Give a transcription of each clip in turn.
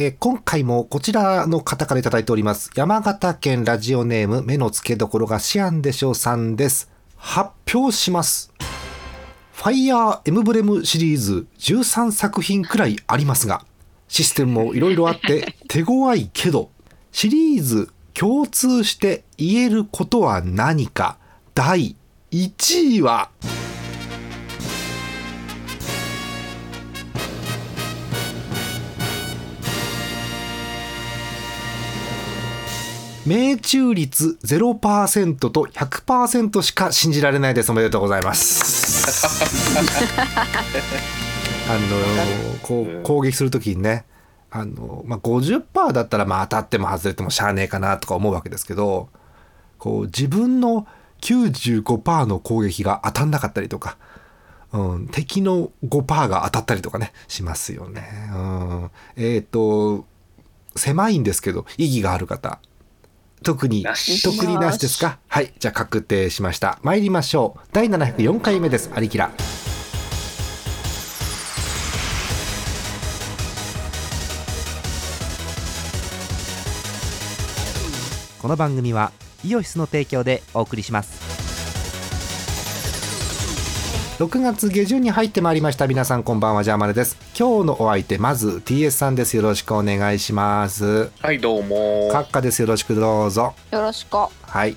えー今回もこちらの方からいただいております。山形県ラジオネーム目の付けどころがシアンでしょうさんです。発表します。ファイヤーエムブレムシリーズ13作品くらいありますが、システムもいろいろあって 手強いけど、シリーズ共通して言えることは何か？第1位は命中率0%と100%しか信じられないです。おめでとうございます。あのこう攻撃するときにねあの、まあ、50%だったらまあ当たっても外れてもしゃあねえかなとか思うわけですけどこう自分の95%の攻撃が当たんなかったりとか、うん、敵の5%が当たったりとかねしますよね。うん、えっ、と狭いんですけど意義がある方特に特になしですか？はい。じゃあ確定しました。参りましょう。第704回目です。アリキラ。この番組はイオシスの提供でお送りします6月下旬に入ってまいりました。皆さんこんばんはジャーマネです。今日のお相手まず TS さんです。よろしくお願いします。はい、どうも。カッカです。よろしくどうぞ。よろしく。はい。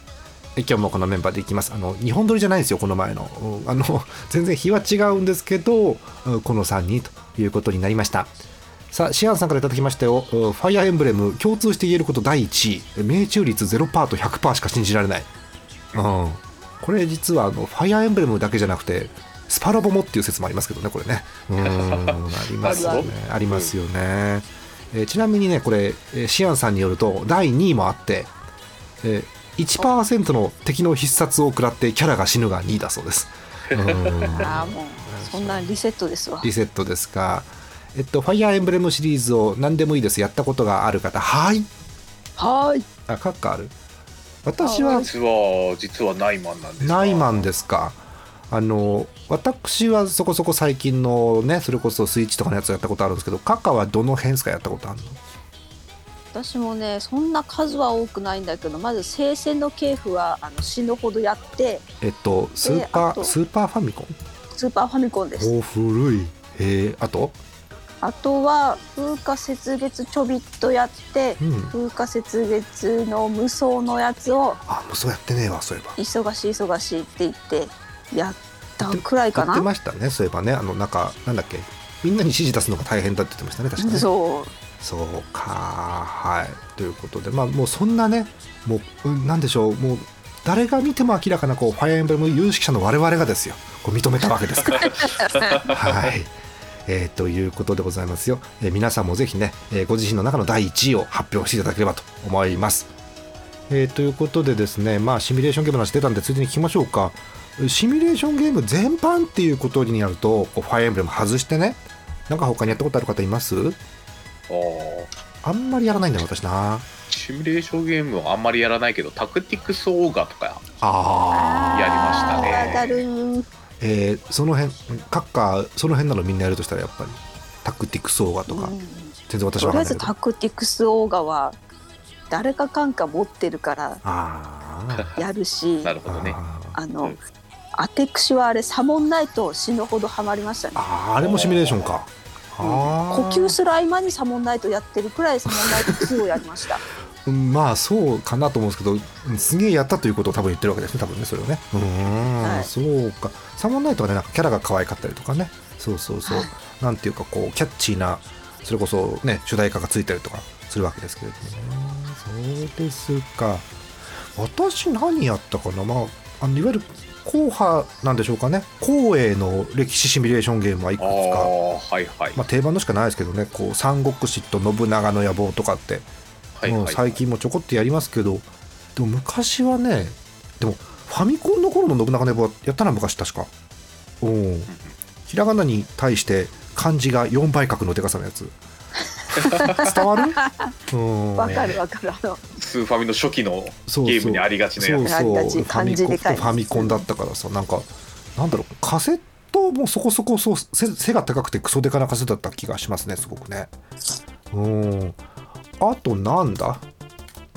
え今日もこのメンバーでいきます。あの日本撮りじゃないんですよこの前の。うんあの 全然日は違うんですけどうんこの3人ということになりました。さあシアンさんからいただきましたよ。うんファイアーエンブレム共通して言えること第1位命中率0%と100%しか信じられない。うん。これ実はあのファイアーエンブレムだけじゃなくてスパラボもっていう説もありますけどねこれねうん ありますよねありますよね、えーちなみにねこれ、えーシアンさんによると第2位もあって、えー1%の敵の必殺を食らってキャラが死ぬが2位だそうです。もう、そんなリセットですわ。リセットですか。えっと、ファイアーエンブレムシリーズを何でもいいです。やったことがある方。はい。はーい。あ、閣下ある？私は実は、実はナイマンなんですかナイマンですか。あの、私はそこそこ最近のね、それこそスイッチとかのやつやったことあるんですけど、閣下はどの辺ですかやったことあるの？私もね、そんな数は多くないんだけど、まず聖戦の系譜は、あの死ぬほどやって。えっと、スーパー、スーパーファミコン？スーパーファミコンです。お古い。えー、あと？あとは、風化雪月ちょびっとやって。うん。風化雪月の無双のやつを、あ、もうそうやってねえわ、そういえば。忙しい忙しいって言って。やったくらいかやってな。ましたねそういえばね。あのなんかなんだっけ。みんなに指示出すのが大変だって言ってましたね確かね。そう。そうか。はい。ということでまあもうそんなねもううんなんでしょう。もう誰が見ても明らかなこうファイアーエンブレム有識者の我々がですよ。こう認めたわけです。か らはい。えーということでございますよ、えー皆さんもぜひね、えーご自身の中の第1位を発表していただければと思います。えーということでですね、まあ、シミュレーションゲームの話出たんで、ついでに聞きましょうか。シミュレーションゲーム全般っていうことになると、こうファイアーエンブレム外してね、なんか他にやったことある方います？あー。あんまりやらないんだよ、私な。シミュレーションゲームはあんまりやらないけど、タクティクスオーガとか、あやりましたね。あーだるー。えーその辺、カッカー、その辺なのみんなやるとしたらやっぱり、タクティクスオーガとか、うん。全然私とりあえず。タクティクスオーガは誰かかんか持ってるからやるし なるほどね。あの、うんアテクシはあれサモンナイト死ぬほどハマりましたね。あー、あれもシミュレーションか。あー。呼吸する合間にサモンナイトやってるくらいサモンナイト2をやりました。うんまあそうかなと思うんですけどうんすげえやったということを多分言ってるわけですね多分ねそれをね。うーん、はい。そうか。サモンナイトはねなんかキャラが可愛かったりとかね。そうそうそう、はいなんていうかこうキャッチーなそれこそね主題歌がついたりとかするわけですけれどもね。そうですか。私何やったかな。まああのいわゆる硬派なんでしょうかね。光栄の歴史シミュレーションゲームはいくつか。ー、はいはい。まあ、定番のしかないですけどね。こう三国志と信長の野望とかって。うんはい。はい。最近もちょこっとやりますけど。でも昔はねでもファミコンの頃の信長の野望はやったな昔確か。うん。ひらがなに対して漢字が4倍角のでかさのやつ伝わる？うん。わかるわかる。あのスーファミの初期のゲームにありがちなやつ。そうそう。ファミコンファミコンだったからさなんかなんだろうカセットもそこそこそう背背が高くてクソデカなカセットだった気がしますねすごくね。うん。あとなんだ？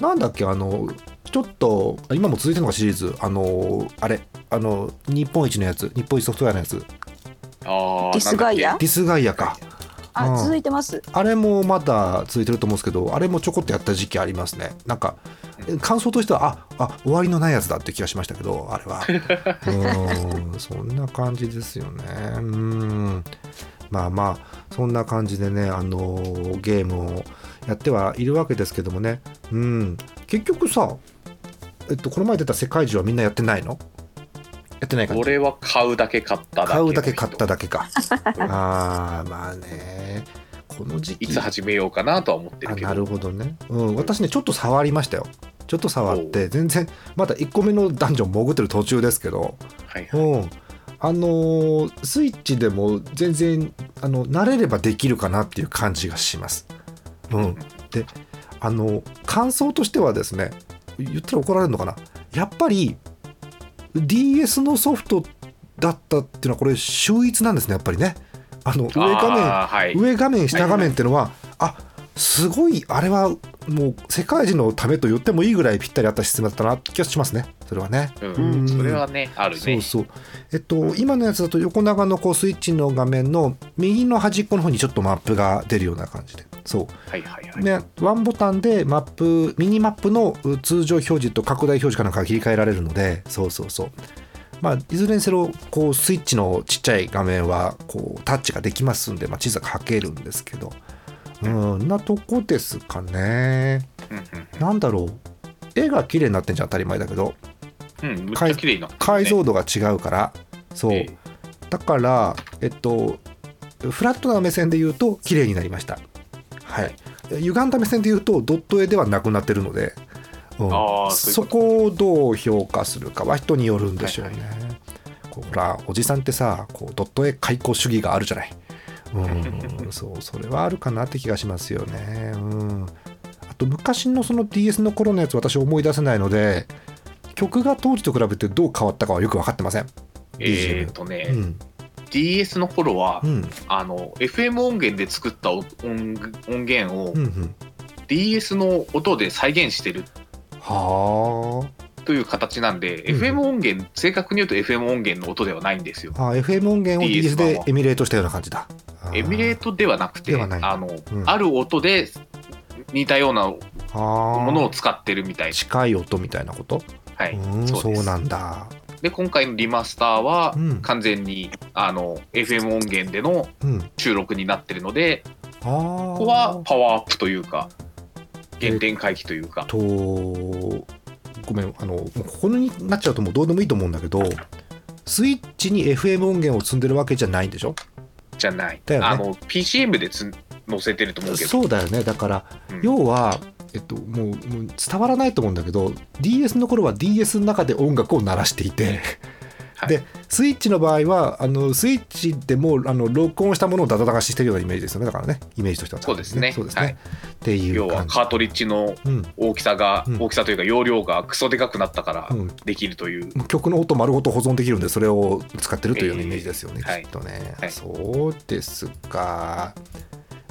なんだっけ？あのちょっと今も続いてるのがシリーズ。あのあれ。あの日本一のやつ。日本一ソフトウェアのやつ。ああディスガイア？ディスガイアかうん。あ続いてます。あれもまだ続いてると思うんですけどあれもちょこっとやった時期ありますね。なんか感想としてはああ終わりのないやつだって気がしましたけどあれは。うんそんな感じですよね。うん。まあまあそんな感じでねあのゲームをやってはいるわけですけどもね。うん。結局さえっとこの前出た世界中はみんなやってないの？やってない感じ。俺は買うだけ買っただけ。買うだけ買っただだけか。あーまあね。この時期。いつ始めようかなとは思ってるけど。あなるほどね、うん、私ねちょっと触りましたよ。ちょっと触って全然まだ1個目のダンジョン潜ってる途中ですけど、はいうん、あのースイッチでも全然あの慣れればできるかなっていう感じがします、うん、であの感想としてはですね言ったら怒られるのかな。やっぱり DS のソフトだったっていうのはこれ秀逸なんですねやっぱりね。あの上画面はい。上画面下画面っていうのは、あすごいあれはもう世界人のためと言ってもいいぐらいぴったりあったシステムだったなって気がしますね。それはね。ううんん、それはねあるね。そうそう。えっと今のやつだと横長のこうスイッチの画面の右の端っこの方にちょっとマップが出るような感じでそう。はいはいはい、ね、ワンボタンでマップミニマップのう通常表示と拡大表示かなんかが切り替えられるのでそうそうそう。まあいずれにせよこうスイッチのちっちゃい画面はこうタッチができますんで、まあ、地図が書けるんですけど。うんなとこですかね。うんなんだろう。絵が綺麗になってんじゃん当たり前だけど。うんうん、むっ綺麗にな。ね解像度が違うから。そう、ええ。だからえっとフラットな目線で言うと綺麗になりましたはい。歪んだ目線で言うとドット絵ではなくなってるので、うん。そこをどう評価するかは人によるんでしょうね、こうほらおじさんってさこうドット絵開口主義があるじゃない。うん。そうそれはあるかなって気がしますよね。うん。あと昔のその DS の頃のやつ私思い出せないので曲が当時と比べてどう変わったかはよく分かってません。えー、とね、うん、DS の頃は、うん、あの FM 音源で作った音音源をうん、うん。DS の音で再現してる。はという形なんで、うん FM 音源正確に言うと FM 音源の音ではないんですよ。あ。あ、FM 音源を DS では。エミュレートしたような感じだ。エミュレートトではなくてあの、うん。ある音で似たようなもものを使ってるみたいな、近い音みたいなこと、はい、うん、そうなんだ。で今回のリマスターはうん。完全に、あの FM 音源でのうん。収録になってるのでああ。ここはパワーアップというか原点回帰というか、とごめんあのここになっちゃうともうどうでもいいと思うんだけどスイッチに FM 音源を積んでるわけじゃないんでしょ？じゃない、だよね。あの PCM でつ載せてると思うけど。そうだよね。だから、うん。要はえっと、もうもう伝わらないと思うんだけど DS の頃は DS の中で音楽を鳴らしていて、はい。でスイッチの場合はあのスイッチでもうあの録音したものをダダダがしてるようなイメージですよね。だからねイメージとしては、そうですね。そうですね、はい。っていう要はカートリッジのうん。大きさが、うん。大きさというか容量がクソでかくなったからうん。できるという、もう曲の音丸ごと保存できるんでそれを使ってるというようなイメージですよね、えーきっとね、はい。そうですか、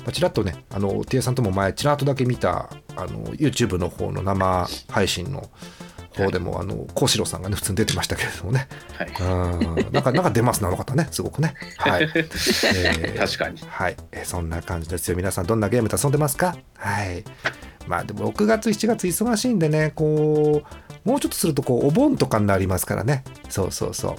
まあ、ちらっとねあの T さんとも前ちらっとだけ見たあの YouTube の方の生配信の方でも、あの幸四郎さんがね普通に出てましたけれどもね。はい。うん。なんかなんか出ますなのかったねすごくね。はい、えー確かに。はい、えーそんな感じですよ。皆さんどんなゲームで遊んでますか？はい。まあでも6月7月忙しいんでねこうもうちょっとするとこうお盆とかになりますからね。そうそうそう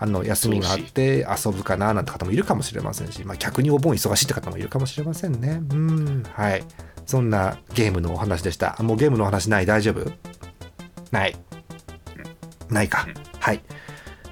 あの休みがあって遊ぶかななんて方もいるかもしれませんし、まあ、逆にお盆忙しいって方もいるかもしれませんね。うんはい。そんなゲームのお話でした。もうゲームのお話ない。大丈夫？ない。ないか。はい。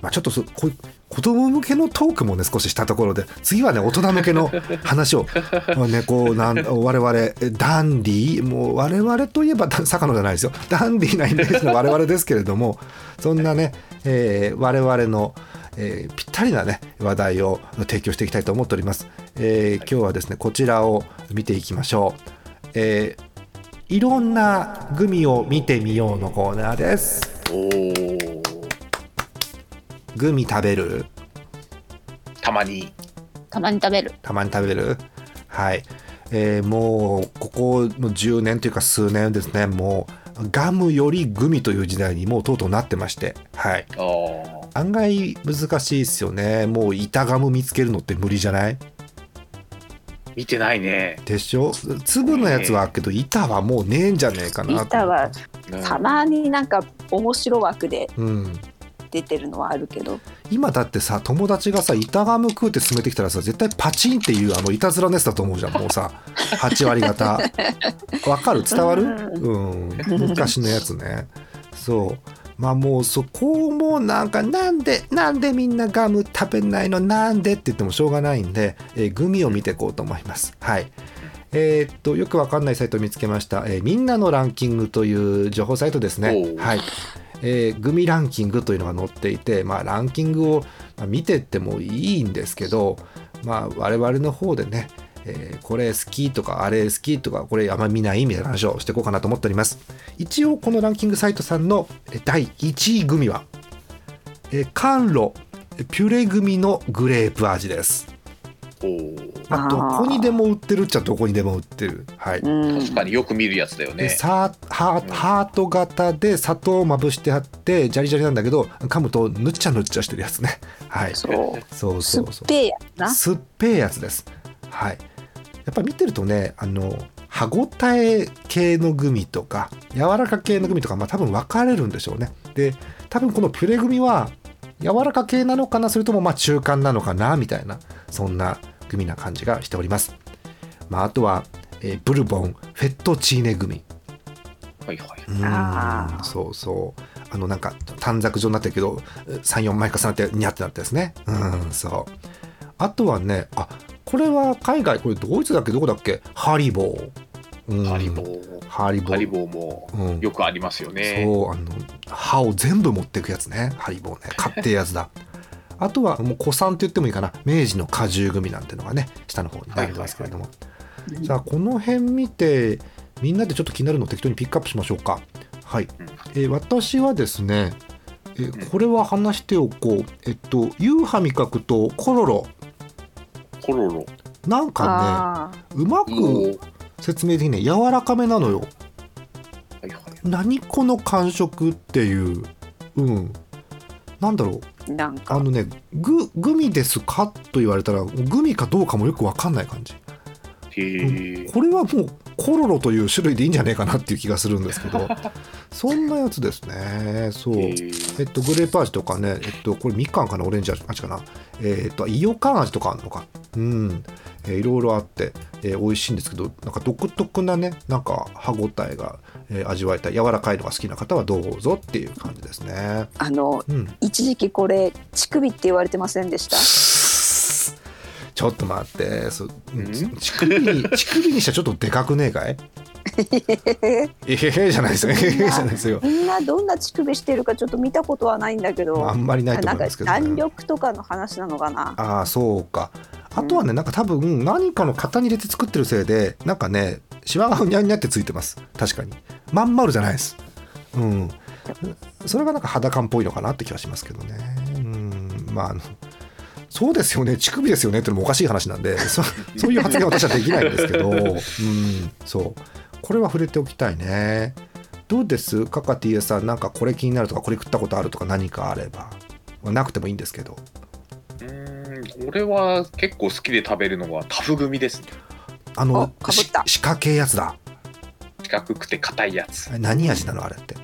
まあちょっとそこ子供向けのトークもね少ししたところで次はね大人向けの話を ねこうなん我々ダンディー？もう我々といえば坂野じゃないですよ。ダンディーなイメージの我々ですけれどもそんなね、えー我々の、えーぴったりなね話題を提供していきたいと思っております、えー今日はですねこちらを見ていきましょう、えーいろんなグミを見てみようのコーナーです。おー。グミ食べる？たまに。たまに食べる。たまに食べる？はい。えーもうここの10年というか数年ですね。もうガムよりグミという時代にもうとうとうなってまして。はい。案外難しいですよね。もう板ガム見つけるのって無理じゃない？見てないね。でしょ？粒のやつはあるけど板はもうねえんじゃねえかなと。板はうん。たまになんか面白枠でうん出てるのはあるけど。今だってさ友達がさ板ガム食うって勧めてきたらさ絶対パチンっていうあのいたずらのやつだと思うじゃんもうさ。8割方。わかる？伝わる？うん。昔のやつね。そう。まあもうそこもなんかなんでなんでみんなガム食べないの？なんで？って言ってもしょうがないんで、えーグミを見ていこうと思います。はい。えーっとよくわかんないサイトを見つけました、えーみんなのランキングという情報サイトですね。はいえーグミランキングというのが載っていて、まあ、ランキングを見てってもいいんですけど、まあ、我々の方でね、えーこれ好きとかあれ好きとかこれあんま見ないみたいな話をしていこうかなと思っております。一応このランキングサイトさんの第1位グミは、えー甘露ピュレグミのグレープ味です、まあ、どこにでも売ってるっちゃどこにでも売ってる。はい、うん。確かによく見るやつだよでね。さハーハート型で砂糖をまぶしてあってジャリジャリなんだけど噛むとぬっちゃぬっちゃしてるやつね。はい。そう。そうそうそう。ぺえやつな。酸っぺえやつです。はい。やっぱ見てるとねあの歯ごたえ系のグミとか柔らか系のグミとかまあ多分分かれるんでしょうね。で多分このピュレグミは柔らか系なのかな？それともまあ中間なのかな？みたいなそんなグミな感じがしております。まああとは、えーブルボンフェットチーネグミ。はいはい。うそうそう。あのなんか短冊状になってるけど34枚重なってニャってなったですね。うんそう。あとはねあこれは海外これドイツだっけ？どこだっけ？ハリボー、うんハリボー。ハリボー。ハリボーもうん。よくありますよね。そうあの歯を全部持っていくやつね。ハリボーね。買ってやつだ。あとはもう古参って言ってもいいかな。明治の果汁グミなんてのがね下の方になってますけれども、じゃあこの辺見てみんなでちょっと気になるのを適当にピックアップしましょうか。はい、えー私はですね、えーこれは話しておこう。えっと夕飯味覚とコロロ。コロロ。なんかあねうまく説明的にね柔らかめなのよ。はいはい。何この感触っていう。うん。なんだろう。ーなんか。あのねググミですか？と言われたらグミかどうかもよく分かんない感じ。へえ。これはもうコロロという種類でいいんじゃないかなっていう気がするんですけど。そんなやつですね。そう。へえーっとグレープ味とかねえっとこれみかんかな？オレンジ味かな。えっとイオカン味とかあるのか？うん、えーいろいろあって、えー美味しいんですけどなんか独特なねなんか歯ごたえが、えー味わえた柔らかいのが好きな方はどうぞっていう感じですね。あのうん。一時期これ乳首って言われてませんでした？ちょっと待って。そうん？ん乳首に乳首にしたらちょっとでかくねえかい？えへへじゃないですよ。えへへじゃないですよ。みんなどんな乳首してるかちょっと見たことはないんだけど、あんまりないと思いますけど、ね、弾力とかの話なのかな？ああそうか。あとはねなんか多分何かの型に入れて作ってるせいでなんかねシワがうにゃうにゃってついてます。確かに。まん丸じゃないです。うん。それがなんか肌感っぽいのかなって気はしますけどね。うん。まああのそうですよね。乳首ですよねってのもおかしい話なんで そそういう発言は私はできないんですけど うん。そう。これは触れておきたいね。どうです？カカティエさんなんかこれ気になるとかこれ食ったことあるとか何かあれば。なくてもいいんですけど。うーん俺は結構好きで食べるのはタフ組ですね。あのあかぶった。し歯科系やつだ。四角くて硬いやつ。何味なの？あれって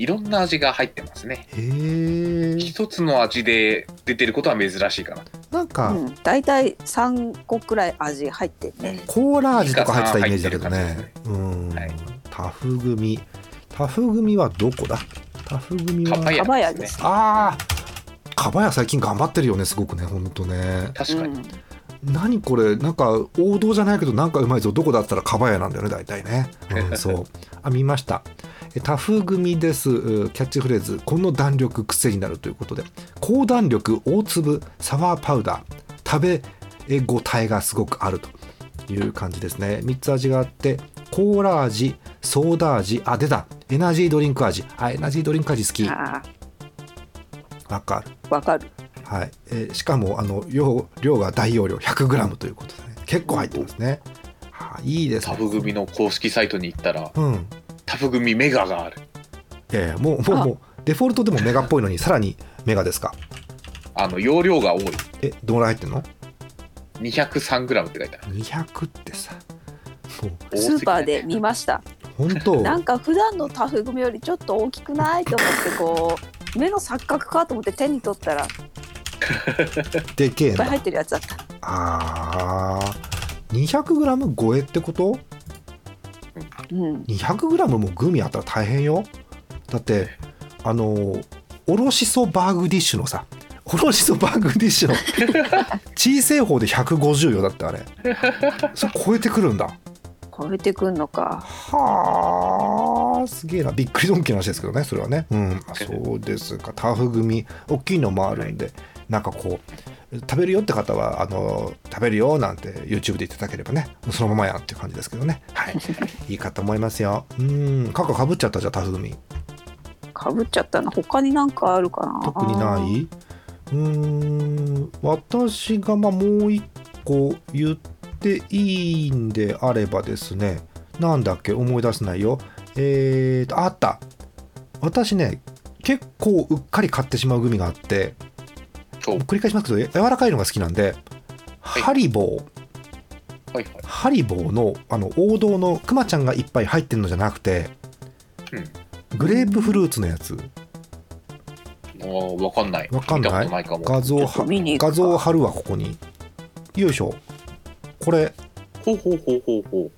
いろんな味が入ってますね。へえ。一つの味で出てることは珍しいかな。なんか、うん、大体3個くらい味入ってるね、コーラ味とか入ってたイメージだけどね。るうん、はい。タフ組。タフ組はどこだ？タフ組はかばやかばやですす。ああかばや最近頑張ってるよねすごくねほんとね。確かに。うん。何これ？なんか王道じゃないけどなんかうまいぞ。どこだったらかばやなんだよね大体ね、うん、そう。あ見ました。えタフ組です。うキャッチフレーズこの弾力癖になるということで高弾力大粒サワーパウダー食べ応えがすごくあるという感じですね。3つ味があってコーラ味ソーダ味あ出た。エナジードリンク味。あエナジードリンク味好き。あわかる。ーわかる。はい、えーしかもあの量量が大容量 100g ということで、ね、結構入ってますね。あいいですね。タフ組の公式サイトに行ったらうんタフ組メガがあるいやいやもうもうもうデフォルトでもメガっぽいのにさらにメガですかあの容量が多いえどのぐらい入ってんの 203g って書いてある200ってさもうスーパーで見ました本当なんか普段のタフ組よりちょっと大きくないと思ってこう目の錯覚かと思って手に取ったらでけえなぱい入ってるやつだったあー 200g 超えってこと 200g もグミあったら大変よ。だってあのおろしそバーグディッシュのさおろしそバーグディッシュの 小さい方で150よだってあれ。それ超えてくるんだ。超えてくんのか。はあすげえな。びっくりドンキーの話ですけどねそれはね。うんあそうですか。タフ組大きいのもあるんでなんかこう食べるよって方はあの食べるよなんて YouTube でいただければねそのままやんっていう感じですけどね。はい。いいかと思いますよ。うん。カカかぶっちゃったじゃあタフ組。かぶっちゃったな。他になんかあるかな。特にない？うーん。私がまあもう一個言っていいんであればですね。なんだっけ？思い出せないよえーとあった。私ね結構うっかり買ってしまうグミがあって。お繰り返しますけど柔らかいのが好きなんで、はい。ハリボー。はいはい。ハリボーのあの王道のクマちゃんがいっぱい入ってるのじゃなくてうん。グレープフルーツのやつ。わかんない。わかんない？画像画像貼るわここに。よいしょ。これほうほうほうほうほう。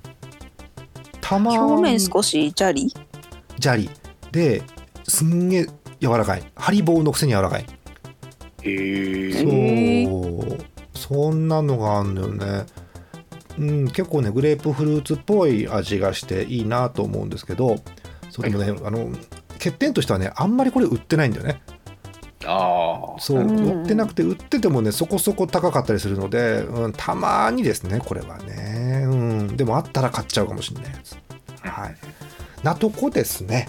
たま表面に少しジャリ砂利。ですんげえ柔らかい。ハリボーのくせに柔らかいへえへそう。そんなのがあるんだよね。うん結構ねグレープフルーツっぽい味がしていいなと思うんですけどそうでもね、あの欠点としてはねあんまりこれ売ってないんだよね。ああそう、うん売ってなくて売っててもねそこそこ高かったりするので、うん、たまにですねこれはね、うん、でもあったら買っちゃうかもしれないやつ。はい。なとこですね。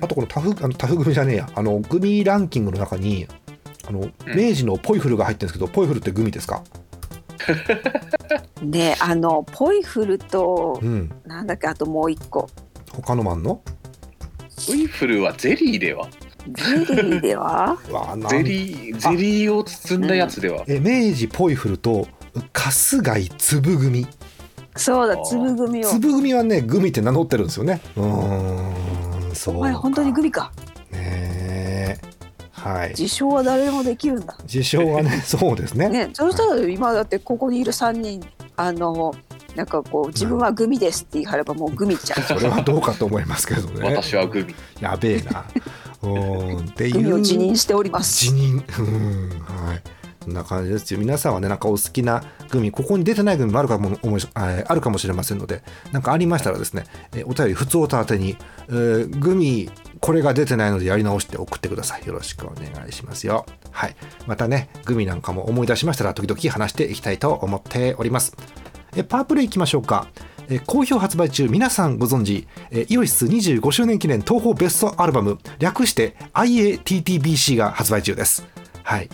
あとこのタフあのタフグミじゃねえや。あのグミランキングの中にあの明治のポイフルが入ってるんですけど、ポイフルってグミですか？であのポイフルとうん。なんだっけあともう一個。他のマンの？ポイフルはゼリーでは。ゼリーでは？ゼリーゼリーを包んだやつでは。え明治ポイフルと春日井つぶグミそうだつぶグミを。つぶグミはねグミって名乗ってるんですよね。うーんそうお前本当にグミかはい。自称は誰でもできるんだ。自称はね そうですね。ねそしたら今だってここにいる3人あのなんかこう自分はグミですって言い張ればもうグミちゃん それはどうかと思いますけどね。私はグミ。やべえな。うーんっていう。グミを辞任しております。辞任うんはい。そんな感じですよ。皆さんはねなんかお好きなグミここに出てないグミもあるかも思いああるかもしれませんのでなんかありましたらですねえお便り普通をたてに、えーグミこれが出てないのでやり直して送ってください。よろしくお願いしますよ。はい。またねグミなんかも思い出しましたら時々話していきたいと思っております。えパープレイ行きましょうか。え好評発売中皆さんご存知。えイオシス25周年記念東宝ベストアルバム。略して IATTBC が発売中です。はい。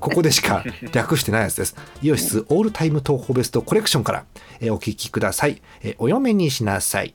ここでしか 略してないやつです。イオシスオールタイム東宝ベストコレクションから、えーお聞きください、えーお嫁にしなさい。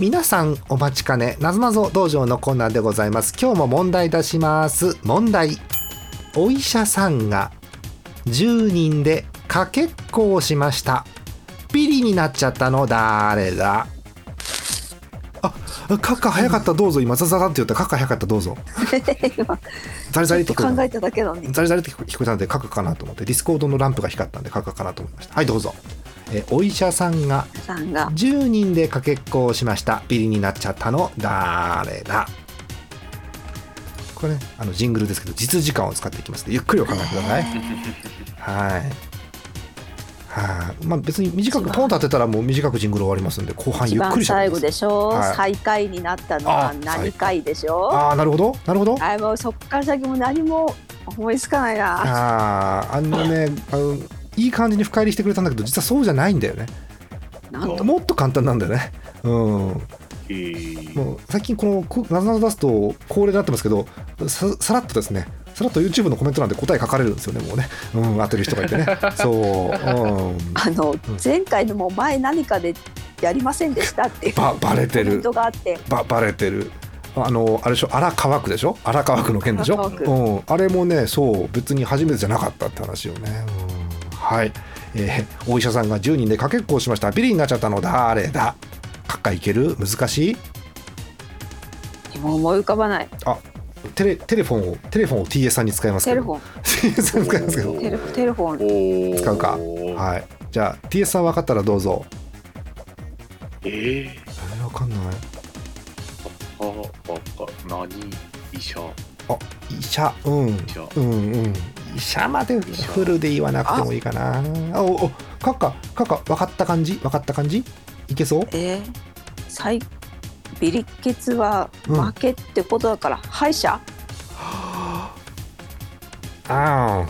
皆さんお待ちかねなぞなぞ道場のコーナーでございます。今日も問題出します。問題。お医者さんが10人でかけっこをしました。ビリになっちゃったの誰だ。あ閣下早かったどうぞ。今ザザザって言った。閣下早かったどうぞ。今ザリザリって考えただけなのにザリザリって聞こえたので閣下かなと思って。 Discord のランプが光ったんで閣下かなと思いました。はいどうぞえお医者さんがさんが。10人でかけっこをしました。ビリになっちゃったの誰だ？これねあのジングルですけど実時間を使っていきます。のでゆっくりお考えください。はい。はい。まあ別に短くポンと当てたらもう短くジングル終わりますんで後半ゆっくりしゃべ最後でしょ、はい。最下位になったのはあ何回でしょ？ああなるほど。なるほど。あもうそっから先も何も思いつかないな。あああのねあのいい感じに深入りしてくれたんだけど実はそうじゃないんだよね。なんと。もっと簡単なんだよね。うん。えーもう最近このくなぞなぞ出すと恒例になってますけどささらっとですね。さらっと YouTube のコメント欄で答え書かれるんですよねもうね。うん当てる人がいてね。そう、うん、あの、前回のも前何かでやりませんでしたっていうばバレてる。コメントがあって。ばバレてる。あのあれでしょ？荒川区でしょ？荒川区の件でしょ？うん、あれもねそう別に初めてじゃなかったって話をね、うん、はい、えーお医者さんが10人でかけっこをしました。ビリになっちゃったの誰だ。かっかいける？難しい？もう思い浮かばない。あテレテレフォンをテレフォンを TS さんに使いますけど。テレフォン。TS さんに使いますけど。テレフテレフォン。使うか。はい。じゃあ TS さん分かったらどうぞ。えー、えー、分かんない？あわか何？医者。あ医者。うん。医者。うんうん医者まで者フルで言わなくてもいいかな。あおおカッカカッカ分かった感じ？分かった感じ？いけそう？えー、最ビリケツはうん。負けってことだから、敗者？あ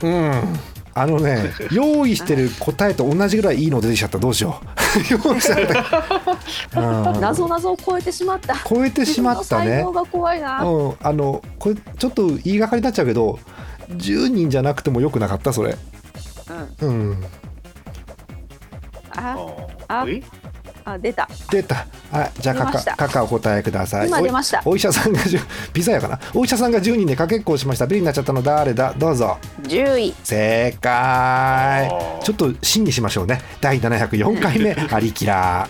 ーうん。あのね 用意してる答えと同じぐらいいいの出てきちゃった。どうしよう。用意してるうん。謎謎を超えてしまった。超えてしまったね。自分の才能が怖いな、うん、あのこれちょっと言いがかりになっちゃうけど10人じゃなくてもよくなかった？それ。うん、うん。あああえあ出た。出た。あじゃあカカ出ました。カカお答えください。今出ました。おお医者さんが10ピザやかな？お医者さんが10人でかけっこをしました。ビリになっちゃったの誰だ？どうぞ。10位正解。ちょっと審議しましょうね。第704回目。アリキラ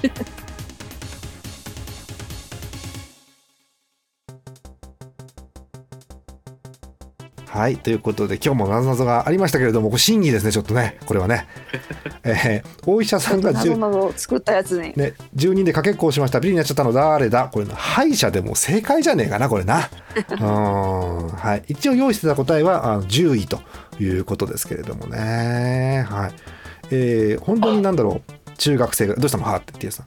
はいということで今日もなぞなぞがありましたけれどもこれ審議ですねちょっとね。これはね、えーお医者さんが10謎謎を作ったやつに。ね、10人でかけっこをしました。ビリになっちゃったの誰だ。これ歯医者でも正解じゃねえかなこれな。うん、はい、一応用意してた答えはあの10位ということですけれどもね。はい。えー、本当になんだろう。中学生がどうしたの？はって T さん。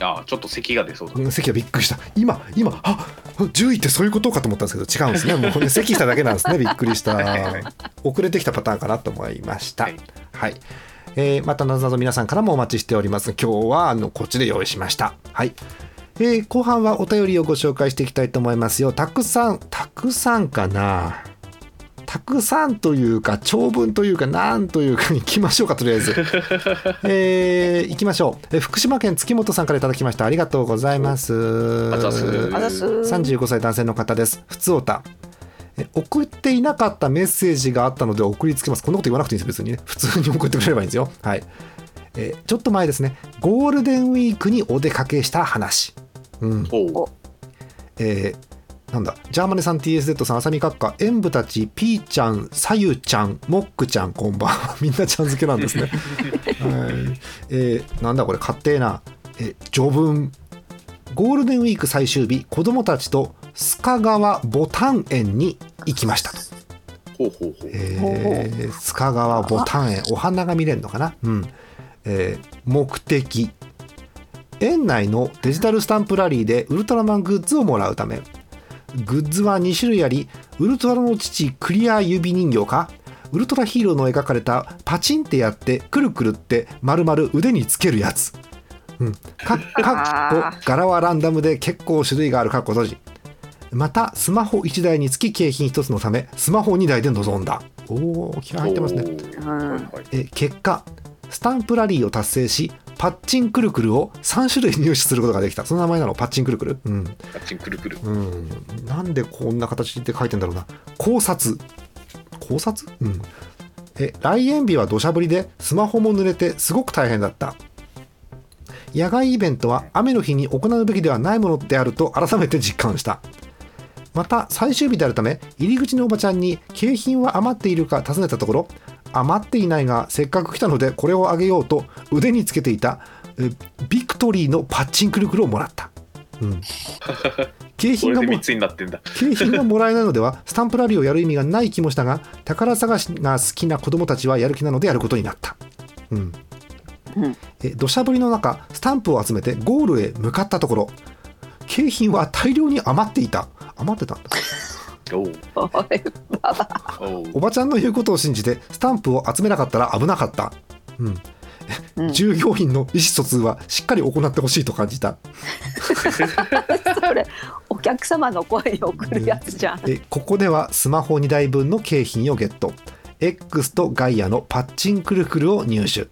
あちょっと咳が出そうだうん席がびっくりした。今今あ10位ってそういうことかと思ったんですけど違うんですね。もうね咳しただけなんですね。びっくりした。遅れてきたパターンかなと思いました。はい。はい、えーまたなぞなぞ皆さんからもお待ちしております。今日はあのこっちで用意しました。はい。えー後半はお便りをご紹介していきたいと思いますよ。たくさんたくさんかなたくさんというか長文というかなんというかいきましょうかとりあえず。えー、いきましょう、えー福島県月本さんからいただきました。ありがとうございます。あざっす。あざっす。35歳男性の方です。普通おた。え送っていなかったメッセージがあったので送りつけます。こんなこと言わなくていいんです別にね。普通に送ってくれればいいんですよ。はい、えーちょっと前ですね。ゴールデンウィークにお出かけした話。うん。えーなんだ？ジャーマネさん TSZ さんあさみ閣下。演舞たちピーちゃんさゆちゃんモックちゃんこんばんは。みんなちゃん付けなんですね。はい。えーなんだこれ？勝手な、えー序文。ゴールデンウィーク最終日子供たちと須賀川ボタン園に行きましたと、ほうほうほう。えー須賀川ボタン園お花が見れるのかな？うん。えー目的。園内のデジタルスタンプラリーでウルトラマングッズをもらうためグッズは2種類ありウルトラの父クリア指人形かウルトラヒーローの描かれたパチンってやってくるくるって丸々腕につけるやつ、うん、か かっこ柄はランダムで結構種類があるかっこ閉じ。またスマホ1台につき景品1つのためスマホ2台で臨んだ。おお気合入ってますね。え結果スタンプラリーを達成しパッチンくるくるを3種類入手することができた。その名前なのパッチンくるくるうん、パッチンくるくる。うん、なんでこんな形で書いてんだろうな。考察。考察？うん。え来園日は土砂降りでスマホも濡れてすごく大変だった。野外イベントは雨の日に行うべきではないものであると改めて実感した。また最終日であるため入り口のおばちゃんに景品は余っているか尋ねたところ余っていないがせっかく来たのでこれをあげようと腕につけていたえビクトリーのパッチンくるくるをもらった、うん、景品がも3つになってんだ。景品がもらえないのではスタンプラリーをやる意味がない気もしたが宝探しが好きな子供たちはやる気なのでやることになった、うん。うん。え土砂降りの中スタンプを集めてゴールへ向かったところ景品は大量に余っていた。余ってたんだ おばちゃんの言うことを信じてスタンプを集めなかったら危なかった、うん。うん。従業員の意思疎通はしっかり行ってほしいと感じた。それお客様の声に送るやつじゃん。えここではスマホ2台分の景品をゲット。X とガイアのパッチンくるくるを入手。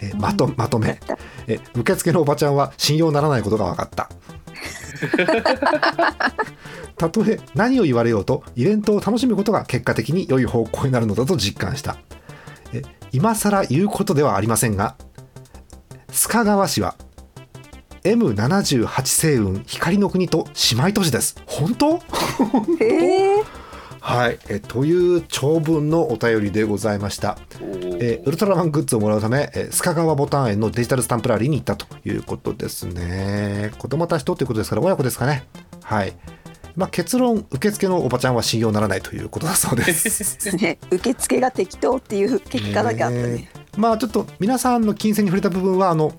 えまとまとめ。え受付のおばちゃんは信用ならないことが分かったたとえ何を言われようとイベントを楽しむことが結果的に良い方向になるのだと実感した。え今更言うことではありませんが須賀川市は M78 星雲光の国と姉妹都市です。本当？えー。はい。えという長文のお便りでございました。えー。ウルトラマングッズをもらうため、えー、須賀川ボタン園のデジタルスタンプラリーに行ったということですね。子供たちとということですから親子ですかね。はい。まあ、結論受付のおばちゃんは信用ならないということだそうです。ね。受付が適当っていう結果だけあったね。まあちょっと皆さんの金銭に触れた部分はあの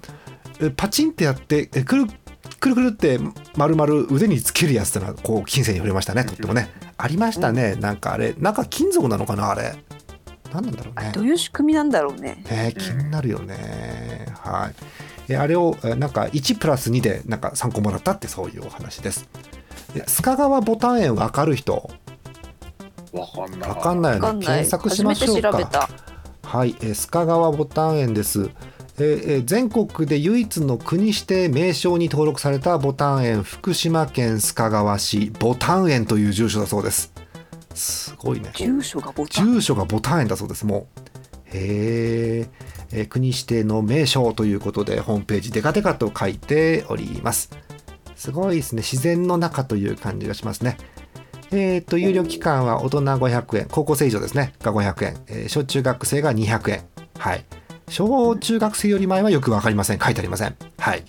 えパチンってやってえくるくるくるって丸々腕につけるやつってのはこう金銭に触れましたねとってもね。ありましたねなんかあれ。なんか金属なのかなあれ。何なんだろうね。どういう仕組みなんだろうね。ね気になるよね。はい。えあれをえなんか1プラス2でなんか3個もらったってそういうお話です。で須賀川ボタン園わかる人？わかんない。わかんないよ。ね。検索しましょうか。はい、えー須賀川ボタン園です。えーえー全国で唯一の国指定名称に登録されたボタン園福島県須賀川市ボタン園という住所だそうです。すごいね。住所がボタン。住所がボタン園だそうですもう。へー。えー国指定の名称ということでホームページデカデカと書いております。すごいですね。自然の中という感じがしますね。えー、と有料期間は大人500円高校生以上ですね。が500円、えー小中学生が200円。はい小中学生より前はよくわかりません書いてありませんはい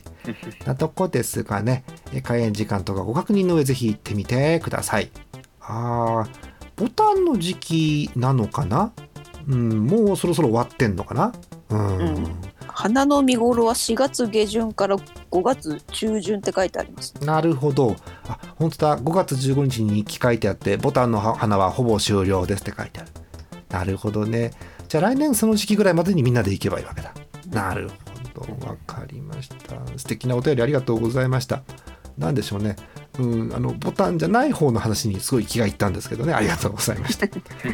なとこですがねえー開園時間とかご確認の上ぜひ行ってみてくださいあーボタンの時期なのかな？うんもうそろそろ終わってんのかな？うん、うん花の見頃は4月下旬から5月中旬って書いてあります。なるほど。あ、本当だ。5月15日に日記書いてあって、ボタンの花はほぼ終了ですって書いてある。なるほどね。じゃあ来年その時期ぐらいまでにみんなで行けばいいわけだ。なるほど。わかりました。素敵なお便りありがとうございました。なんでしょうね。うん、あの、ボタンじゃない方の話にすごい気がいったんですけどね。ありがとうございました。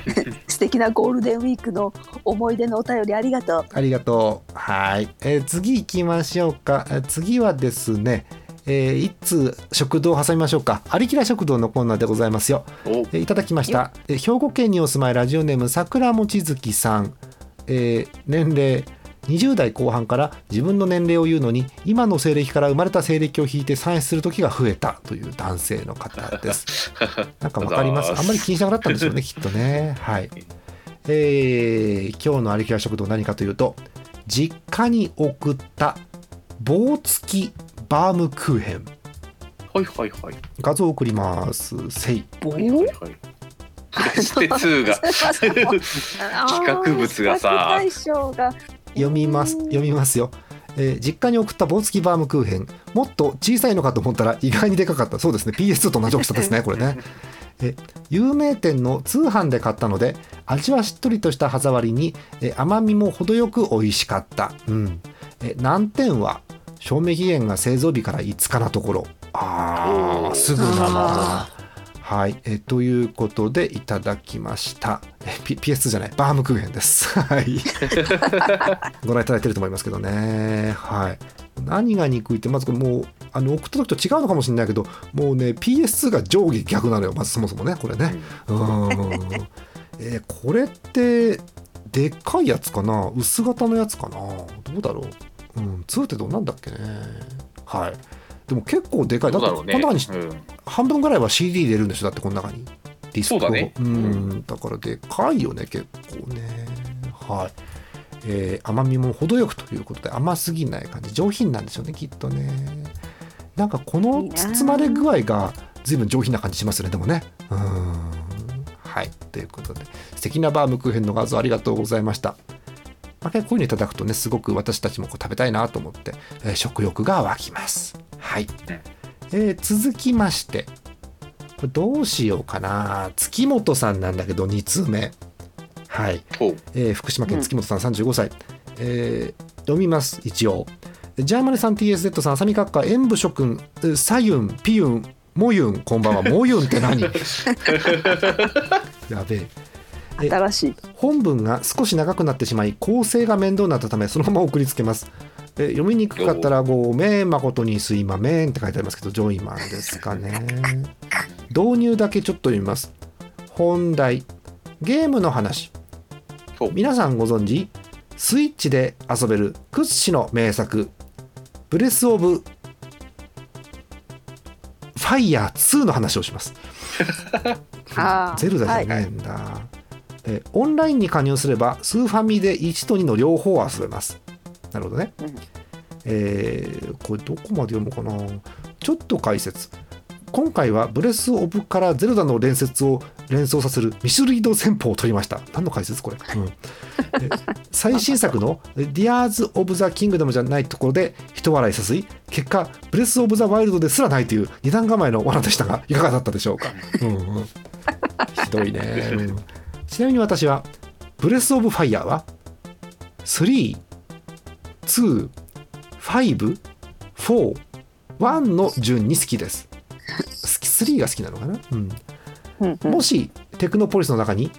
素敵なゴールデンウィークの思い出のお便りありがとう。ありがとう。はい。えー次行きましょうか。えー次はですね、えー一通食堂を挟みましょうか。ありきら食堂のコーナーでございますよ。おえーいただきました。えー兵庫県にお住まいラジオネーム桜もちづきさん。えー年齢20代後半から自分の年齢を言うのに今の西暦から生まれた西暦を引いて算出する時が増えたという男性の方です。なんかわかります？あんまり気にしなくなったんですよね、きっとね。はい。えー今日のありきら食堂何かというと、実家に送った棒付きバームクーヘン。はいはいはい。画像を送ります。せい。棒はいはいはい。プレステ2が。企画物がさ。比較対象が。読みます。読みますよ、えー実家に送った棒付きバームクーヘン。もっと小さいのかと思ったら意外にでかかった。そうですね。PS2 と同じ大きさですね これね。え有名店の通販で買ったので味はしっとりとした歯触りにえ甘みも程よく美味しかった、うん、え難点は賞味期限が製造日から5日なところあーすぐなあはい、えということでいただきました。え P- PS2 じゃない、バームクーヘンです。はい。ご覧いただいてると思いますけどね。はい。何が憎いって、まずこれもう、あの送った時と違うのかもしれないけど、もうね、PS2 が上下逆なのよ、まずそもそもね、これね。うーん。えーこれって、でっかいやつかな？薄型のやつかな？どうだろう？うん、2ってどうなんだっけね。はい。でも結構でかい。だって。この中にうん。半分ぐらいは CD 入れるんでしょだってこの中に。ディスクを。そうだね。ん。だからでかいよね結構ね。はい。えー甘みも程よくということで甘すぎない感じ。上品なんでしょうねきっとね。なんかこの包まれ具合が随分上品な感じしますねでもね。うん。はい。ということで素敵なバームクーヘンの画像ありがとうございましたまあ、こういうのいただくとねすごく私たちもこう食べたいなと思って、えー食欲が湧きます。はい、えー続きましてこれどうしようかな。月本さんなんだけど2通目。はい、えー福島県月本さん35歳、えー読みます一応。ジャーマネさん TSZ さん浅見閣下演武諸君えサユンピユンモユン。こんばんは。モユンって何？やべええ新しい。本文が少し長くなってしまい構成が面倒になったためそのまま送りつけます。え読みにくかったらごめん誠にすいまめんって書いてありますけどジョイマンですかね。導入だけちょっと読みます。本題。ゲームの話。皆さんご存知？スイッチで遊べる。屈指の名作。ブレス・オブ・ファイヤー2の話をします。ゼルダじゃないんだ、えオンラインに加入すればスーファミで1と2の両方遊べます。なるほどね、うん。えーこれどこまで読むかな。ちょっと解説。今回はブレス・オブからゼルダの伝説を連想させるミスリード戦法を取りました。何の解説これ、うん。え最新作の「ティアーズ・オブ・ザ・キングダム」じゃないところで一笑いさせい結果ブレス・オブ・ザ・ワイルドですらないという二段構えの罠でしたがいかがだったでしょうか、うんうん、ひどいね、うんちなみに私はブレス・オブ・ファイヤーは3、2、5、4、1の順に好きです。好き3が好きなのかな、うん、うんうん。もしテクノポリスの中に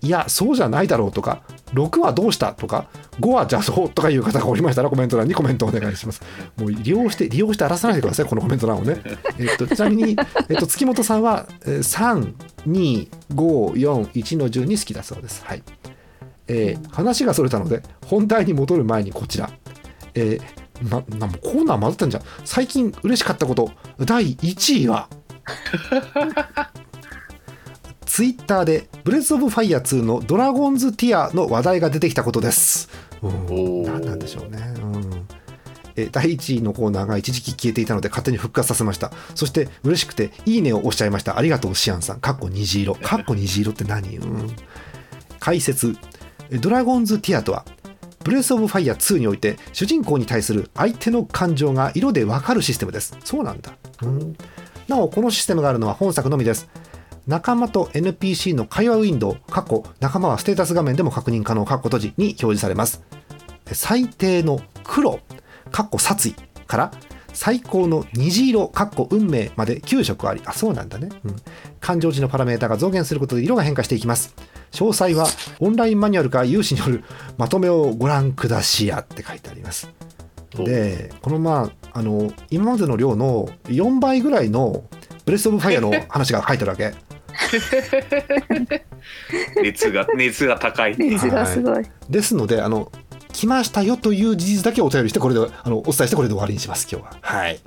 いやそうじゃないだろうとか6はどうしたとか5は邪そうとかいう方がおりましたらコメント欄にコメントお願いします。もう利用して利用して荒らさないでくださいこのコメント欄をね、えっと、ちなみに、えっと、月本さんは32541の順に好きだそうです。はい。えー話がそれたので本題に戻る前にこちら。えーななんもコーナー混ざったんじゃん。最近嬉しかったこと第1位は。ツイッターで「ブレス・オブ・ファイヤー2」の「ドラゴンズ・ティア」の話題が出てきたことです。うん。何なんでしょうね。うん。え第1位のコーナーが一時期消えていたので勝手に復活させました。そして嬉しくて「いいね」を押しちゃいました。ありがとうシアンさん。かっこ虹色。かっこ虹色って何、うん、解説。えドラゴンズ・ティアとはブレス・オブ・ファイヤー2において主人公に対する相手の感情が色でわかるシステムです。そうなんだ、うん、なおこのシステムがあるのは本作のみです仲間と NPC の会話ウィンドウ過去仲間はステータス画面でも確認可能過去閉じに表示されます。最低の黒かっこ殺意から最高の虹色かっこ運命まで9色あり。あそうなんだね、うん、感情値のパラメータが増減することで色が変化していきます。詳細はオンラインマニュアルか有志によるまとめをご覧くだしやって書いてあります。でこのまああの今までの量の4倍ぐらいのブレス・オブ・ファイアの 話が書いてあるわけ 熱が熱が高い。熱がすごい。ですのであの来ましたよという事実だけお便りしてこれであのお伝えしてこれで終わりにします今日は。はい、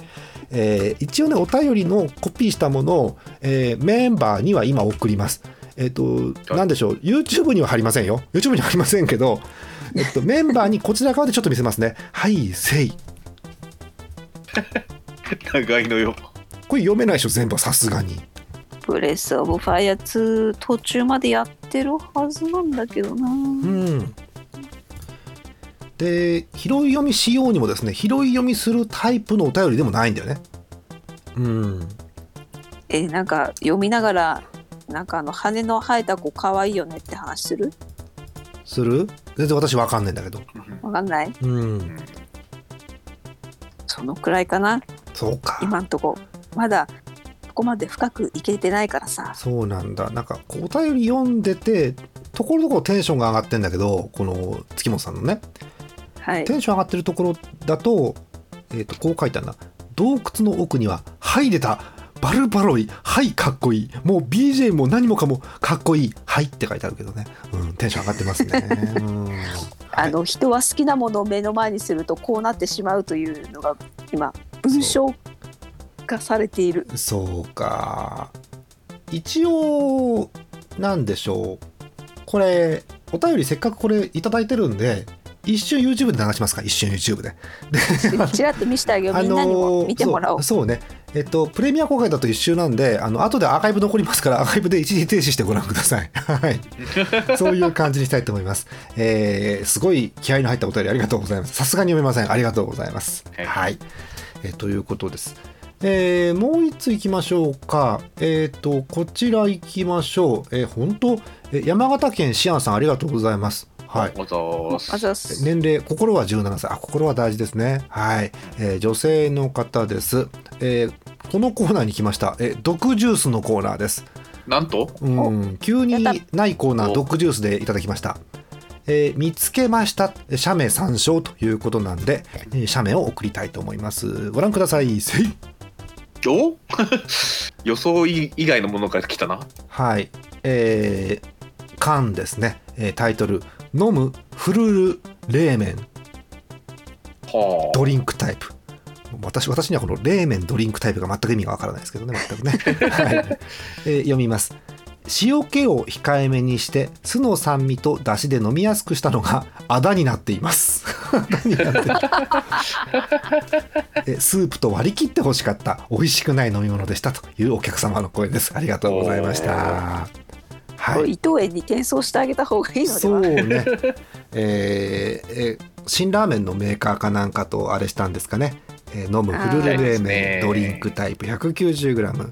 えー一応ねお便りのコピーしたものを、えーメンバーには今送ります。えっ、となんでしょう？YouTube には貼りませんよ。YouTube には貼りませんけどえっと、メンバーにこちら側でちょっと見せますね。はい、せい。長いのよ。これ読めないでしょ、全部は。さすがに。ブレス・オブ・ファイア2途中までやってるはずなんだけどな。うん。で拾い読みしようにもですね拾い読みするタイプのお便りでもないんだよね。うん。えーなんか読みながらなんかあの羽の生えた子可愛いよねって話する？する？全然私わかんないんだけど。わかんない？うん。そのくらいかな？そうか。今んとこ。まだここまで深くいけてないからさ。そうなんだ。なんかこうお便り読んでてところどころテンションが上がってんだけどこの月本さんのね。はい。テンション上がってるところだと,、えー、とこう書いてあるな洞窟の奥には「はい出たバルバロイはいかっこいい。もう BJ も何もかもかっこいいはい」って書いてあるけどね、うん、テンション上がってますね。うん。あの人は好きなものを目の前にするとこうなってしまうというのが今文章化されている。そうか。一応なんでしょう。これお便りせっかくこれいただいてるんで一瞬 YouTube で流しますか？一瞬 YouTube で。ちらっと見せてあげよう。みんなにも見てもらおう,、そうそうね。えっとプレミア公開だと一周なんであの後でアーカイブ残りますからアーカイブで一時停止してご覧ください。はい。そういう感じにしたいと思います。えーすごい気合いの入ったお便りありがとうございます。さすがに読めません。ありがとうございます。はい。はい、えーということですえーもう一つ行きましょうか。えっ、とこちら行きましょう。えー本当？えー山形県シアンさんありがとうございます。はい。年齢心は17歳。あ心は大事ですね。はい、えー女性の方です、えーこのコーナーに来ました、えー毒ジュースのコーナーです。なんと？うん。急にないコーナーお。毒ジュースでいただきました。えー見つけました。写メ参照ということなんで、えー写メを送りたいと思います。ご覧ください。せいお？予想以外のものが来たな。はい。えー缶ですね、えータイトル「飲むフルル冷麺。はドリンクタイプ。私私にはこの冷麺ドリンクタイプが全く意味がわからないですけどね全くね、はい。えー読みます。塩気を控えめにして酢の酸味と出汁で飲みやすくしたのがあだになっていますあだになってスープと割り切ってほしかった。美味しくない飲み物でしたというお客様の声です。ありがとうございました。はい。伊藤園に転送してあげた方がいいのでは？そうね、えーえー辛ラーメンのメーカーかなんかとあれしたんですかね、えー飲むフルル冷麺ドリンクタイプ 190g、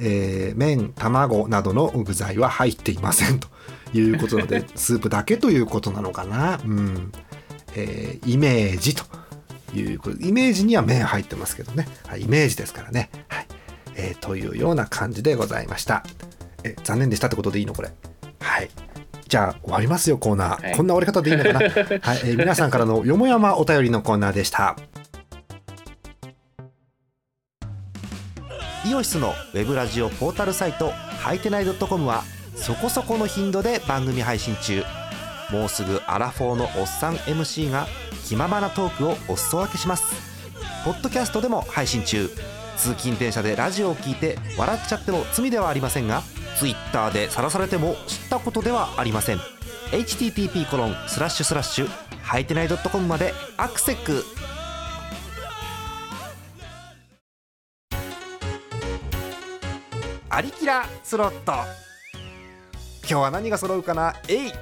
えー麺卵などの具材は入っていませんということなのでスープだけということなのかな、うんえーイメージということイメージには麺入ってますけどね、はい、イメージですからね、はい。えーというような感じでございました。え残念でしたってことでいいの？これ。はい。じゃあ終わりますよコーナー、はい。こんな終わり方でいいのかな、はい。えー皆さんからのよもやまお便りのコーナーでした。イオシスのウェブラジオポータルサイトはいてない .com はそこそこの頻度で番組配信中もうすぐアラフォーのおっさん MC が気ままなトークをお裾分けします。ポッドキャストでも配信中。通勤電車でラジオを聞いて笑っちゃっても罪ではありませんが Twitter で晒されても知ったことではありません。http コロンスラッシュスラッシュはいてない .com までアクセックアリキラスロット。今日は何が揃うかな？えい。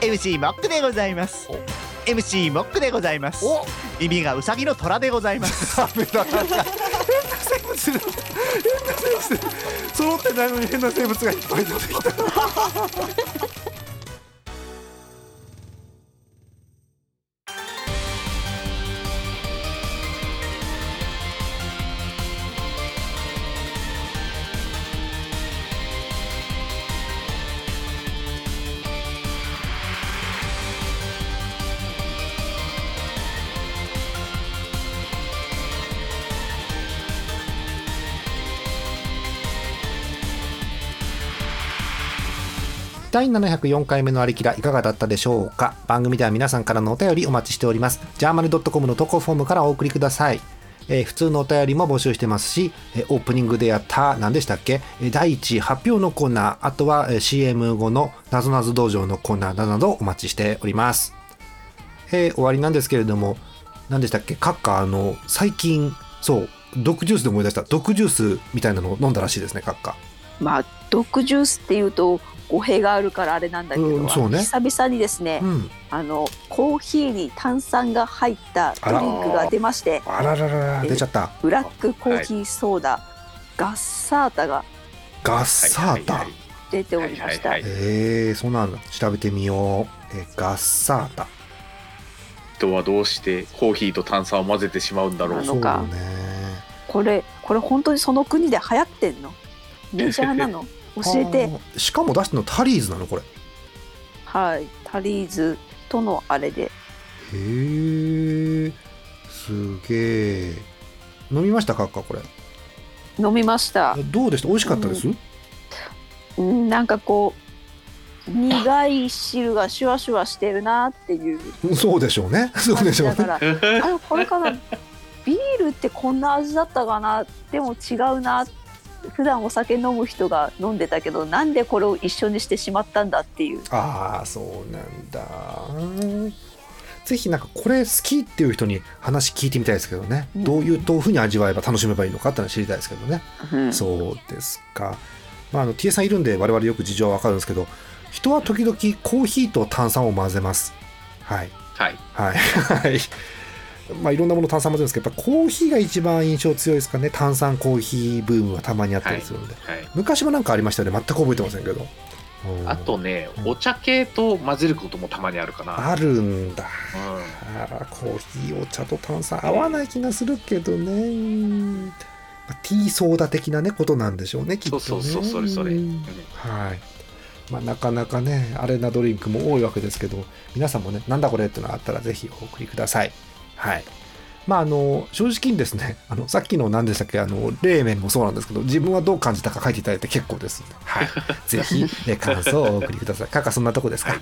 MC モックでございます。MC モックでございます。お。耳がウサギの虎でございます。ダメだ変な生物変な生物。揃ってないのに変な生物がいっぱい出てきた第704回目のありきらいかがだったでしょうか？番組では皆さんからのお便りお待ちしております。ジャーマネドットコムの投稿フォームからお送りください。えー普通のお便りも募集してますし、えーオープニングでやった何でしたっけ？えー第一発表のコーナーあとはえー CM 後のなぞなぞ道場のコーナーなどなどお待ちしております、えー終わりなんですけれども何でしたっけ？カッカあの最近そう毒ジュースで思い出した。毒ジュースみたいなのを飲んだらしいですねカッカまあ毒ジュースっていうと語弊があるからあれなんだけど、うんそうね。久々にですね、うん。あのコーヒーに炭酸が入ったドリンクが出ましてあらららら出ちゃった。ブラックコーヒーソーダ、ガッサータがガッサータ、はいはい出ておりました、はいはいえー、そうなんだ。調べてみよう、えーガッサータ。人はどうしてコーヒーと炭酸を混ぜてしまうんだろう。あのか。そうね。これこれ本当にその国で流行ってんの？メジャーなの？教えて。しかも出してるのタリーズなのこれ。はい。タリーズとのあれで。へえすげえ飲みましたかっかこれ？飲みました。どうでした？美味しかったです、うん。なんかこう苦い汁がシュワシュワしてるなっていう。そうでしょうね。そうでしょうだね。からあれこれかな。ビールってこんな味だったかな？でも違うな普段お酒飲む人が飲んでたけどなんでこれを一緒にしてしまったんだっていう。ああそうなんだ。ぜひなんかこれ好きっていう人に話聞いてみたいですけどね、うん。どういうどういうふうに味わえば楽しめばいいのかっていうのは知りたいですけどね、うん。そうですか。まああの T さんいるんで我々よく事情はわかるんですけど人は時々コーヒーと炭酸を混ぜます。はい。はい。はい。はいまあいろんなもの炭酸混ぜるんですけどやっぱコーヒーが一番印象強いですかね。炭酸コーヒーブームはたまにあったりするんで、はい昔もなんかありましたよね。全く覚えてませんけど、うん。あとねうん。お茶系と混ぜることもたまにあるかな、あるんだ。うあらコーヒーお茶と炭酸合わない気がするけどね。うんまあティーソーダ的なねことなんでしょうねきっとね。そうそうそうそれそれ。うんはい。まあ、なかなかねアレなドリンクも多いわけですけど皆さんもねなんだこれってのがあったらぜひお送りくださいはい。まああの正直にですね あのさっきの何でしたっけあの冷麺もそうなんですけど自分はどう感じたか書いていただいて結構ですはい、ぜひ、ね、感想をお送りください。かかそんなとこですか？い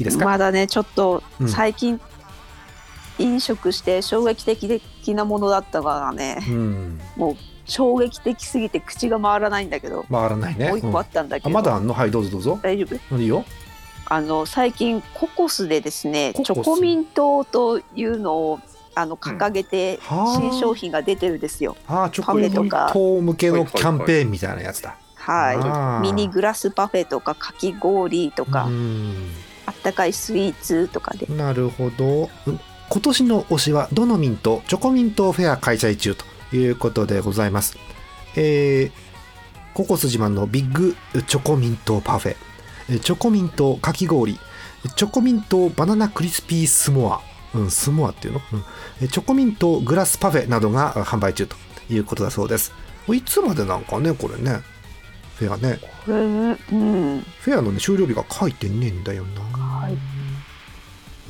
いですか、まだねちょっとうん。最近飲食して衝撃的なものだったからね。うん。もう衝撃的すぎて口が回らないんだけど回らないね。うんもう一個あったんだけど、あまだあんの？はいどうぞどうぞ。大丈夫？いいよあの最近ココスでですねチョコミントというのをあの掲げてはあ新商品が出てるんですよ。ああチョコミント向けのキャンペーンみたいなやつだはい。ミニグラスパフェとかかき氷とか、うんあったかいスイーツとかで。なるほど。うん今年の推しはどのミントチョコミントフェア開催中ということでございます。えー、ココス自慢のビッグチョコミントパフェ、えーチョコミントかき氷、チョコミントバナナクリスピースモア、うん、スモアっていうの、うんえーチョコミントグラスパフェなどがあ販売中ということだそうです。いつまでなんかね、これね。フェアね。これうん。フェアのね、終了日が書いてねえんだよな。はい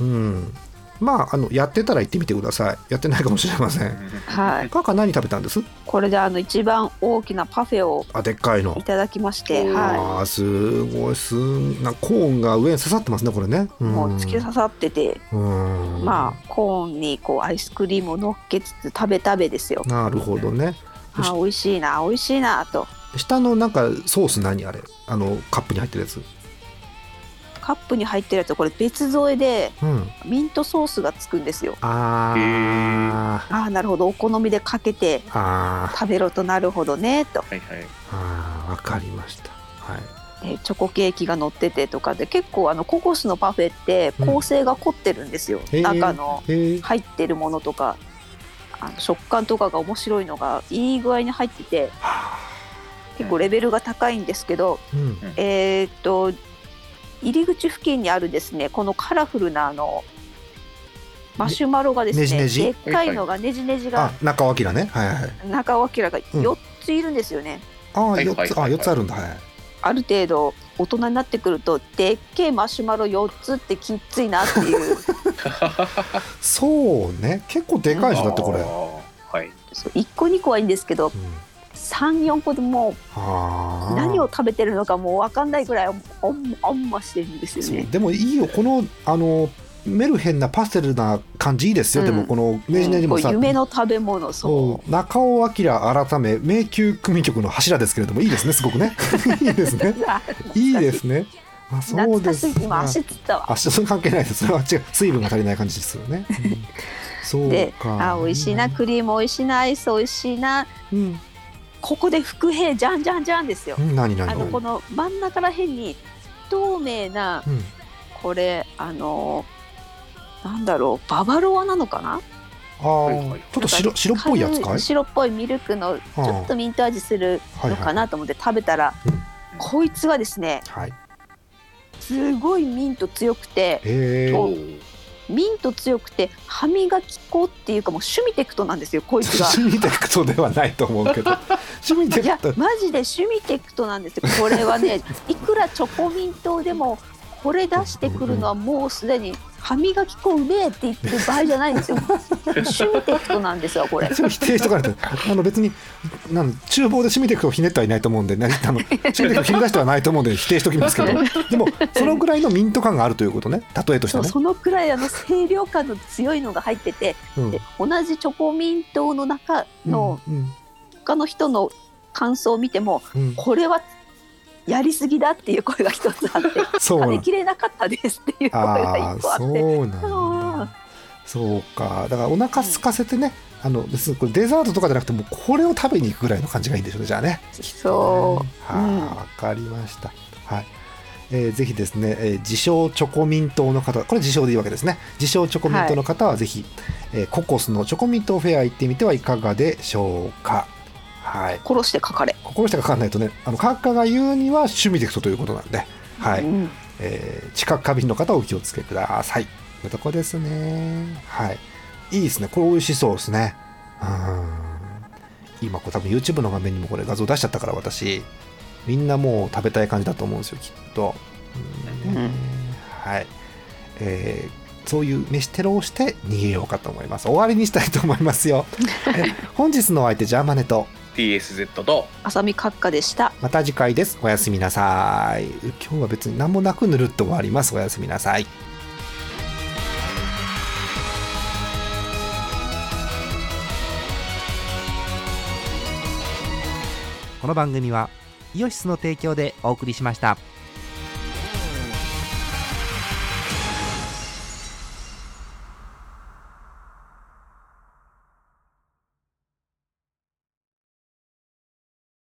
うん。まあ、あの、やってたら行ってみてください。やってないかもしれません。はい。カカ何食べたんです？これであの一番大きなパフェをあ、でっかいのい。ただきまして、うんはあーすごいすんなコーンが上に刺さってますねこれね、い。もう突き刺さってて、うんまあコーンにこうアイスクリームを乗っけつつ食べ食べですよ。なるほどねあ美味しいな美味しいなと。下のなんかソース何あれ？あのカップに入ってるやつカップに入ってるやつこれ別添えでうん。ミントソースがつくんですよ。あー。ああなるほど。お好みでかけて食べろとなるほどねと。はいはい。わかりました。はい。でチョコケーキが乗っててとかで結構あのココスのパフェって構成が凝ってるんですよ、へー。中の入ってるものとか。あの食感とかが面白いのがいい具合に入ってて結構レベルが高いんですけど、うん。えーっと入り口付近にあるですねこのカラフルなあのマシュマロがですねねじねじ？でっかいのがねじねじあが中尾明ね。はいはい。中尾明がうん。4ついるんですよね、ああはい四つあ四つあるんだ。はいある程度大人になってくるとでっけえマシュマロ4つってきっついなっていう。そうね。結構でかいでしょだってこれ、はい。そう1個2個はいいんですけどうん34個でもう何を食べてるのかもう分かんないぐらいおんおんましてるんですよね。でもいいよこのあのメルヘンなパステルな感じいいですよ、うん。でもこのねじねじもさ、こう夢の食べ物そそう中尾明改め迷宮組曲の柱ですけれどもいいですねすごく ね。いいですね。う。いいですね。あそうです。い。今足つったわ。足それ関係ないです。それは違う。水分が足りない感じですよね、うん。そうでかあ美味しいな。クリーム美味しいな。アイス美味しいな。うんここで伏兵じゃんじゃんじゃんですよ。うん何何あのこの真ん中ら辺に透明なうん。これあのなんだろうババロアなのかな？あーちょっと白白っぽいやつかい？白っぽいミルクのちょっとミント味するのかなと思って食べたら、うんこいつはですねはい。すごいミント強くてへえおミント強くて歯磨き粉っていうかもうシュミテクトなんですよこいつが。シュミテクトではないと思うけど。シュミテいやクトマジでシュミテクトなんですよ。これはねいくらチョコミントでもこれ出してくるのはもうすでに歯磨き粉うめえって言ってる場合じゃないんですよ。シュミテクトなんですよこれ。それ否定しとかないとあの別になん厨房でシュミテクトをひねってはいないと思うんで、ね、あのシュミテクトをひね出してはないと思うんで否定しておきますけど。でもそのぐらいのミント感があるということね。例えとしてはね。そのくらいあの清涼感の強いのが入っててうん。で同じチョコミントの中のうん。他の人の感想を見てもうん。これはやりすぎだっていう声が一つあって そうなん食べきれなかったですっていう声がああ一個あってそうなんそうかだからお腹空かせてね、あの別にこれデザートとかじゃなくてもうこれを食べに行くぐらいの感じがいいんでしょうねじゃあねそう、はい、うんわかりました。はい。えーぜひですね、えー自称チョコミントの方、これ自称でいいわけですね。自称チョコミントの方はぜひ、えーココスのチョコミントフェア行ってみてはいかがでしょうか。はい。殺してかかれ。心してかかんないとね、あの、閣下が言うにはシュミテクトということなんで、はい。うんえー知覚過敏の方はお気をつけください。というとこですね。はい。いいですね。これ美味しそうですね。うん。今これ多分 YouTube の画面にもこれ画像出しちゃったから私、みんなもう食べたい感じだと思うんですよ、きっと。うんねはい。えーそういう飯テロをして逃げようかと思います。終わりにしたいと思いますよ。え本日のお相手、ジャーマネと、TSZ と浅見閣下でした。また次回です。おやすみなさい。今日は別に何もなくぬるっと終わります。おやすみなさい。この番組はイオシスの提供でお送りしました。